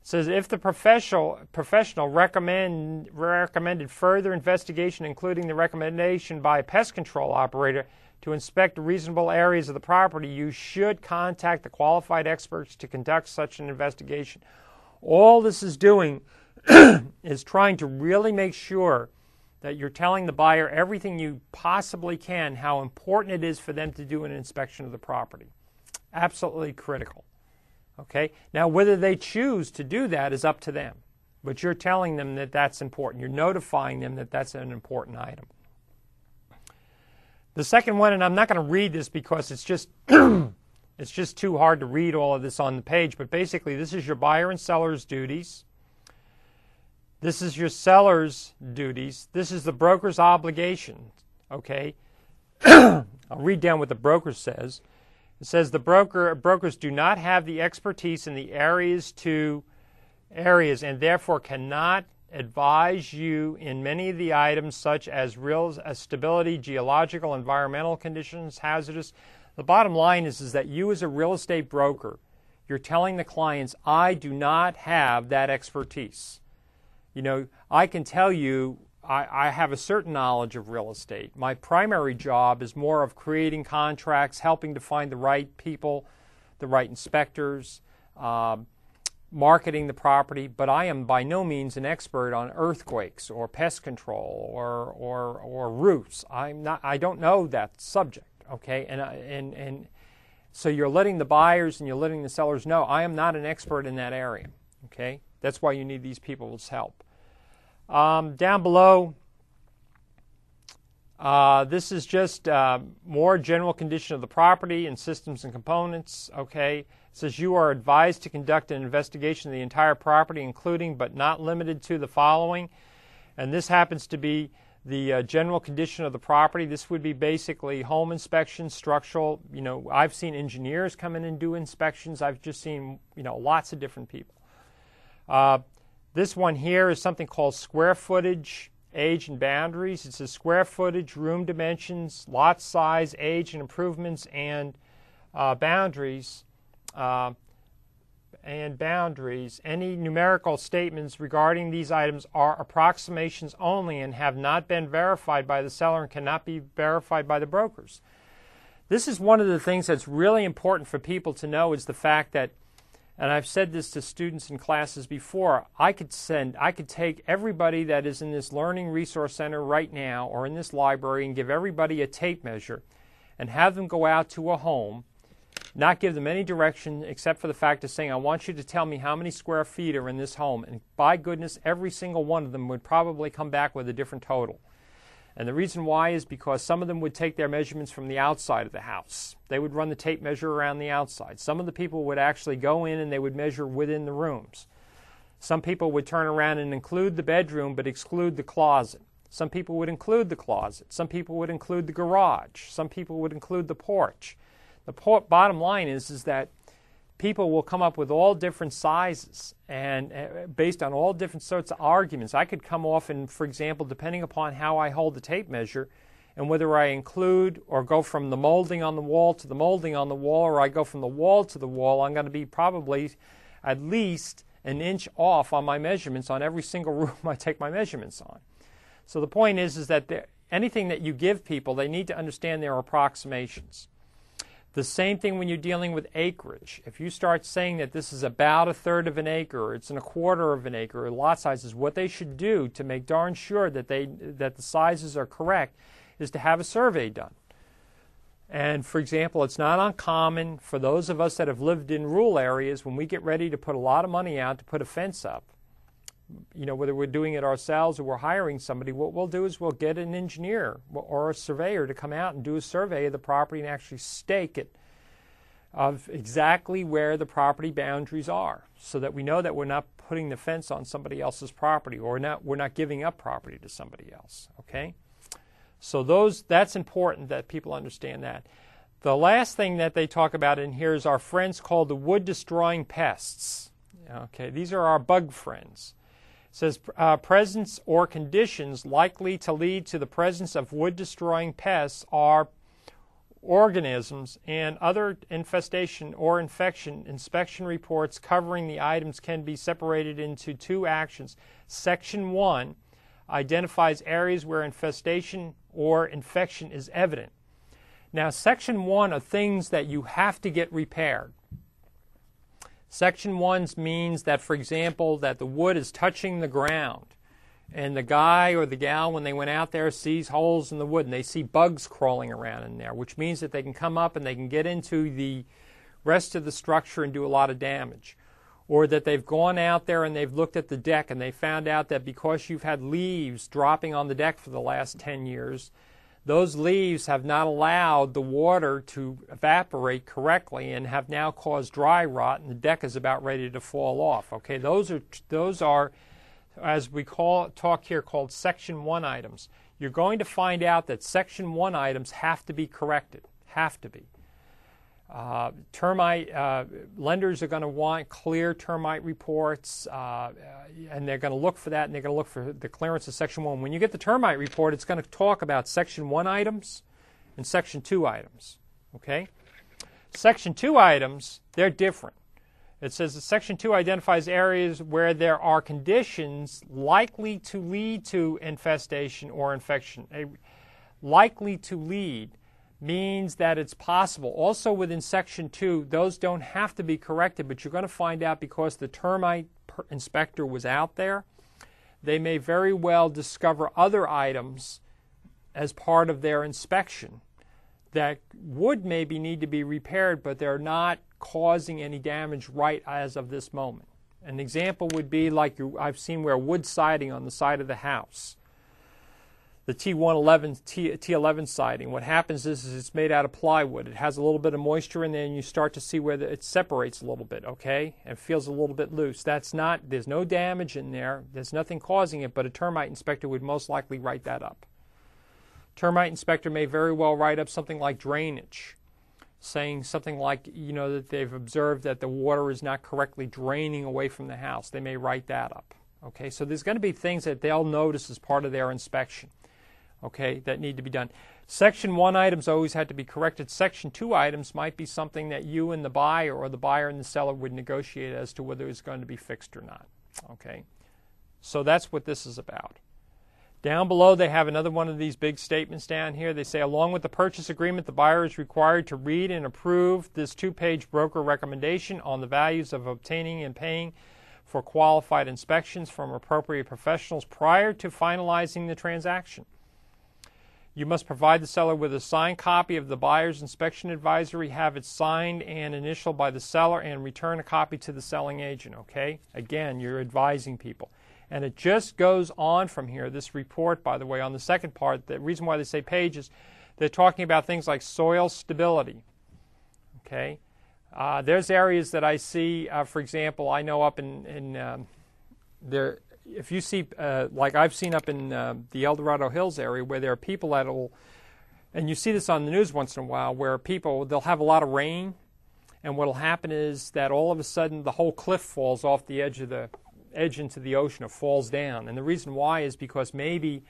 Says if the professional professional recommend recommended further investigation, including the recommendation by a pest control operator, to inspect reasonable areas of the property, you should contact the qualified experts to conduct such an investigation. All this is doing is trying to really make sure that you're telling the buyer everything you possibly can, how important it is for them to do an inspection of the property. Absolutely critical. Okay? Now, whether they choose to do that is up to them. But you're telling them that that's important. You're notifying them that that's an important item. The second one, and I'm not going to read this because it's just it's just too hard to read all of this on the page, but basically this is your buyer and seller's duties. This is your seller's duties. This is the broker's obligation. Okay? I'll read down what the broker says. It says the broker brokers do not have the expertise in the areas to areas and therefore cannot advise you in many of the items such as real stability, geological, environmental conditions, hazardous. The bottom line is, is that you as a real estate broker, you're telling the clients, I do not have that expertise. You know, I can tell you I, I, have a certain knowledge of real estate. My primary job is more of creating contracts, helping to find the right people, the right inspectors, um, marketing the property, but I am by no means an expert on earthquakes or pest control or or or roofs. I'm not. I don't know that subject. Okay, and and and so you're letting the buyers and you're letting the sellers know I am not an expert in that area. Okay, that's why you need these people's help. Um, down below, uh, this is just uh, more general condition of the property and systems and components. Okay, it says you are advised to conduct an investigation of the entire property, including but not limited to the following. And this happens to be the uh, general condition of the property. This would be basically home inspection, structural. You know, I've seen engineers come in and do inspections. I've just seen, you know, lots of different people. This one here is something called square footage, age, and boundaries. It says square footage, room dimensions, lot size, age, and improvements, and uh, boundaries. Uh, and boundaries, any numerical statements regarding these items are approximations only and have not been verified by the seller and cannot be verified by the brokers. This is one of the things that's really important for people to know is the fact that and I've said this to students in classes before, I could send I could take everybody that is in this learning resource center right now or in this library and give everybody a tape measure and have them go out to a home not give them any direction except for the fact of saying, I want you to tell me how many square feet are in this home. And by goodness, every single one of them would probably come back with a different total. And the reason why is because some of them would take their measurements from the outside of the house. They would run the tape measure around the outside. Some of the people would actually go in and they would measure within the rooms. Some people would turn around and include the bedroom but exclude the closet. Some people would include the closet. Some people would include the garage. Some people would include the porch. The bottom line is, is that people will come up with all different sizes and uh, based on all different sorts of arguments. I could come off and, for example, depending upon how I hold the tape measure and whether I include or go from the molding on the wall to the molding on the wall or I go from the wall to the wall, I'm going to be probably at least an inch off on my measurements on every single room I take my measurements on. So the point is, is that anything that you give people, they need to understand their approximations. The same thing when you're dealing with acreage. If you start saying that this is about a third of an acre, it's in a quarter of an acre, or lot sizes, what they should do to make darn sure that they that the sizes are correct is to have a survey done. And for example, it's not uncommon for those of us that have lived in rural areas when we get ready to put a lot of money out to put a fence up you know, whether we're doing it ourselves or we're hiring somebody, what we'll do is we'll get an engineer or a surveyor to come out and do a survey of the property and actually stake it of exactly where the property boundaries are so that we know that we're not putting the fence on somebody else's property or not we're not giving up property to somebody else okay? So those that's important that people understand that. The last thing that they talk about in here is our friends called the wood destroying pests. Okay these are our bug friends says uh, presence or conditions likely to lead to the presence of wood destroying pests are organisms and other infestation or infection. Inspection reports covering the items can be separated into two actions. Section 1 identifies areas where infestation or infection is evident. Now section 1 are things that you have to get repaired Section 1 means that, for example, that the wood is touching the ground. And the guy or the gal, when they went out there, sees holes in the wood and they see bugs crawling around in there, which means that they can come up and they can get into the rest of the structure and do a lot of damage. Or that they've gone out there and they've looked at the deck and they found out that because you've had leaves dropping on the deck for the last 10 years, those leaves have not allowed the water to evaporate correctly and have now caused dry rot and the deck is about ready to fall off okay? Those are those are as we call talk here called section 1 items. You're going to find out that section 1 items have to be corrected have to be uh, termite uh, lenders are going to want clear termite reports, uh, and they're going to look for that, and they're going to look for the clearance of Section 1. When you get the termite report, it's going to talk about Section 1 items and Section 2 items. Okay? Section 2 items, they're different. It says that Section 2 identifies areas where there are conditions likely to lead to infestation or infection. A, likely to lead means that it's possible. Also, within Section 2, those don't have to be corrected, but you're going to find out because the termite inspector was out there, they may very well discover other items as part of their inspection that would maybe need to be repaired, but they're not causing any damage right as of this moment. An example would be like I've seen where wood siding on the side of the house the T111 T, T11 siding. What happens is, is, it's made out of plywood. It has a little bit of moisture in there, and you start to see where the, it separates a little bit. Okay, and feels a little bit loose. That's not. There's no damage in there. There's nothing causing it, but a termite inspector would most likely write that up. Termite inspector may very well write up something like drainage, saying something like you know that they've observed that the water is not correctly draining away from the house. They may write that up. Okay, so there's going to be things that they'll notice as part of their inspection okay, that need to be done. Section 1 items always had to be corrected. Section 2 items might be something that you and the buyer or the buyer and the seller would negotiate as to whether it's going to be fixed or not. Okay? So that's what this is about. Down below, they have another one of these big statements down here. They say, along with the purchase agreement, the buyer is required to read and approve this two page broker recommendation on the values of obtaining and paying for qualified inspections from appropriate professionals prior to finalizing the transaction. You must provide the seller with a signed copy of the buyer's inspection advisory, have it signed and initialed by the seller, and return a copy to the selling agent. Okay? Again, you're advising people. And it just goes on from here. This report, by the way, on the second part, the reason why they say pages, they're talking about things like soil stability. Okay? Uh, there's areas that I see, uh, for example, I know up in, in um, there, if you see, uh, like I've seen up in uh, the El Dorado Hills area, where there are people that will, and you see this on the news once in a while, where people they'll have a lot of rain, and what'll happen is that all of a sudden the whole cliff falls off the edge of the edge into the ocean or falls down, and the reason why is because maybe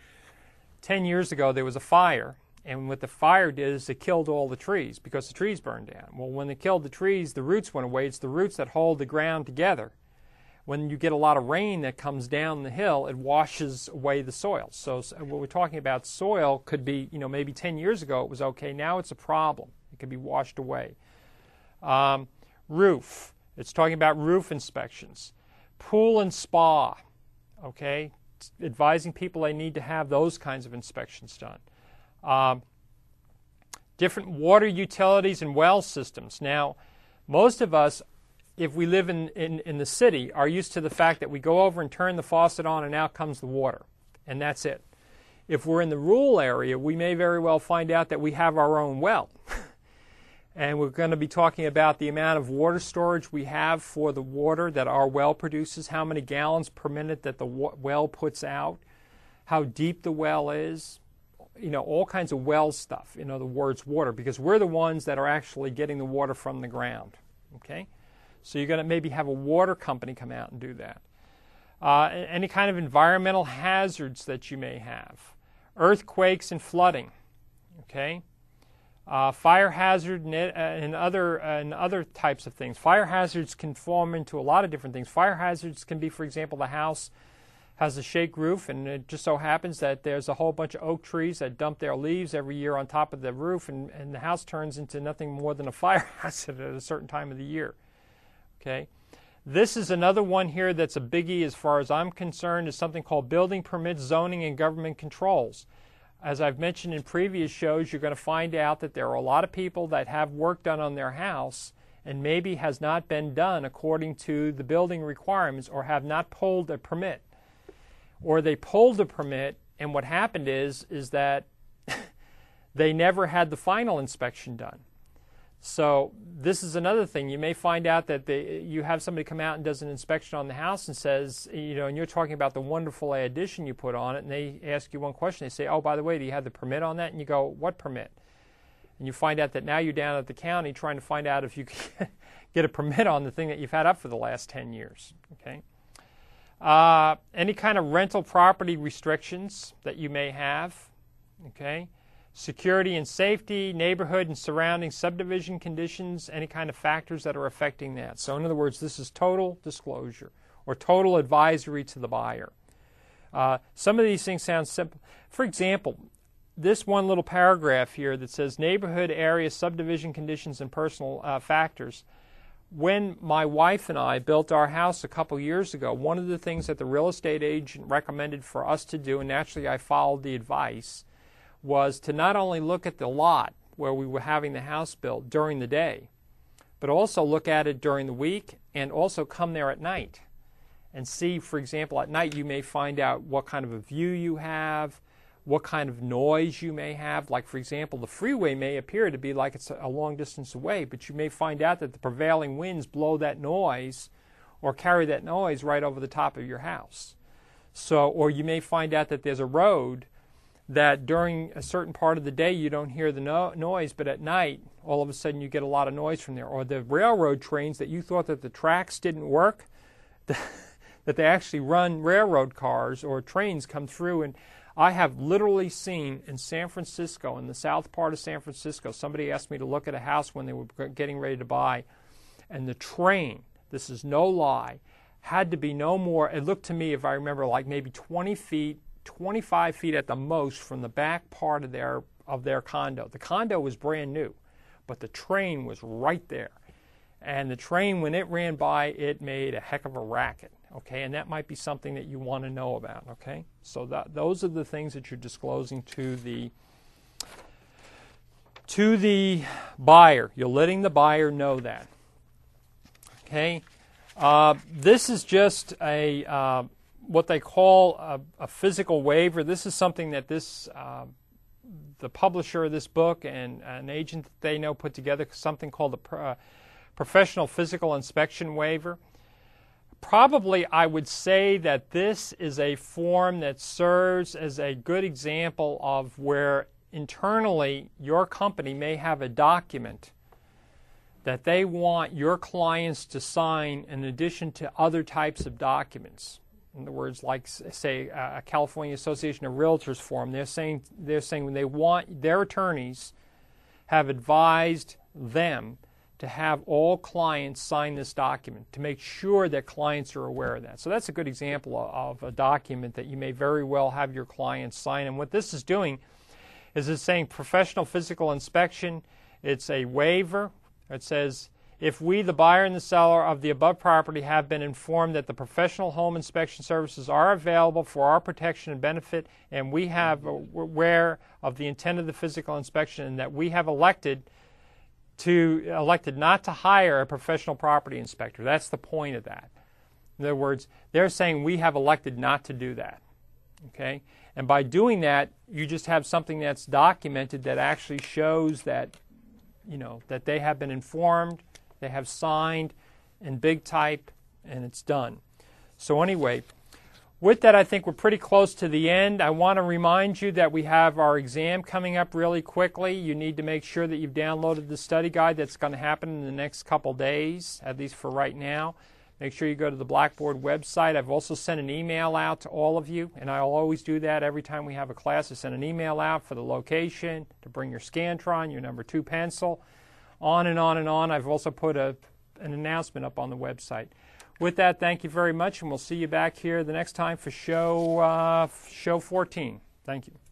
10 years ago there was a fire, and what the fire did is it killed all the trees because the trees burned down. Well, when they killed the trees, the roots went away. It's the roots that hold the ground together when you get a lot of rain that comes down the hill, it washes away the soil. So, so what we're talking about soil could be, you know, maybe 10 years ago it was okay. Now it's a problem. It could be washed away. Um, roof. It's talking about roof inspections. Pool and spa. Okay, it's advising people they need to have those kinds of inspections done. Um, different water utilities and well systems. Now, most of us if we live in, in, in the city, are used to the fact that we go over and turn the faucet on and out comes the water, and that's it. If we're in the rural area, we may very well find out that we have our own well. and we're going to be talking about the amount of water storage we have for the water that our well produces, how many gallons per minute that the well puts out, how deep the well is, you know, all kinds of well stuff, in other words, water, because we're the ones that are actually getting the water from the ground. Okay? So you're going to maybe have a water company come out and do that. Uh, any kind of environmental hazards that you may have, earthquakes and flooding, okay, uh, fire hazard and, uh, and other uh, and other types of things. Fire hazards can form into a lot of different things. Fire hazards can be, for example, the house has a shake roof, and it just so happens that there's a whole bunch of oak trees that dump their leaves every year on top of the roof, and, and the house turns into nothing more than a fire hazard at a certain time of the year. Okay. This is another one here that's a biggie as far as I'm concerned is something called building permits, zoning, and government controls. As I've mentioned in previous shows, you're going to find out that there are a lot of people that have work done on their house and maybe has not been done according to the building requirements or have not pulled a permit. Or they pulled a permit and what happened is is that they never had the final inspection done. So this is another thing. You may find out that they, you have somebody come out and does an inspection on the house and says, you know, and you're talking about the wonderful addition you put on it, and they ask you one question. They say, oh, by the way, do you have the permit on that? And you go, what permit? And you find out that now you're down at the county trying to find out if you can get a permit on the thing that you've had up for the last 10 years. Okay. Uh, any kind of rental property restrictions that you may have. Okay security and safety, neighborhood and surrounding subdivision conditions, any kind of factors that are affecting that. So, in other words, this is total disclosure or total advisory to the buyer. Uh, some of these things sound simple. For example, this one little paragraph here that says neighborhood area subdivision conditions and personal uh, factors when my wife and I built our house a couple years ago, one of the things that the real estate agent recommended for us to do, and naturally I followed the advice, was to not only look at the lot where we were having the house built during the day, but also look at it during the week and also come there at night and see, for example, at night you may find out what kind of a view you have, what kind of noise you may have. Like, for example, the freeway may appear to be like it's a long distance away, but you may find out that the prevailing winds blow that noise or carry that noise right over the top of your house. So, or you may find out that there's a road that during a certain part of the day you don't hear the no- noise, but at night all of a sudden you get a lot of noise from there. Or the railroad trains that you thought that the tracks didn't work, that they actually run railroad cars or trains come through and I have literally seen in San Francisco, in the south part of San Francisco, somebody asked me to look at a house when they were getting ready to buy, and the train, this is no lie, had to be no more, it looked to me, if I remember, like maybe 20 feet, 25 feet at the most from the back part of their, of their condo. The condo was brand new, but the train was right there. And the train, when it ran by, it made a heck of a racket okay and that might be something that you want to know about okay so that those are the things that you're disclosing to the to the buyer you're letting the buyer know that okay uh, this is just a uh, what they call a, a, physical waiver this is something that this uh, the publisher of this book and an agent that they know put together something called a uh, professional physical inspection waiver probably I would say that this is a form that serves as a good example of where internally your company may have a document that they want your clients to sign in addition to other types of documents. In other words, like say a California Association of Realtors form, they're saying they're saying when they want their attorneys have advised them to have all clients sign this document to make sure that clients are aware of that. So that's a good example of a document that you may very well have your clients sign. And what this is doing is it's saying professional physical inspection. It's a waiver. It says if we, the buyer and the seller of the above property, have been informed that the professional home inspection services are available for our protection and benefit, and we have aware of the intent of the physical inspection, and that we have elected to elected not to hire a professional property inspector. That's the point of that. In other words, they're saying we have elected not to do that. Okay? And by doing that, you just have something that's documented that actually shows that you know that they have been informed, they have signed in big type and it's done. So anyway, with that, I think we're pretty close to the end. I want to remind you that we have our exam coming up really quickly. You need to make sure that you've downloaded the study guide that's going to happen in the next couple days, at least for right now. Make sure you go to the Blackboard website. I've also sent an email out to all of you, and I'll always do that every time we have a class. I send an email out for the location, to bring your Scantron, your number two pencil, on and on and on. I've also put a, an announcement up on the website. With that, thank you very much, and we'll see you back here the next time for show uh, show 14. Thank you.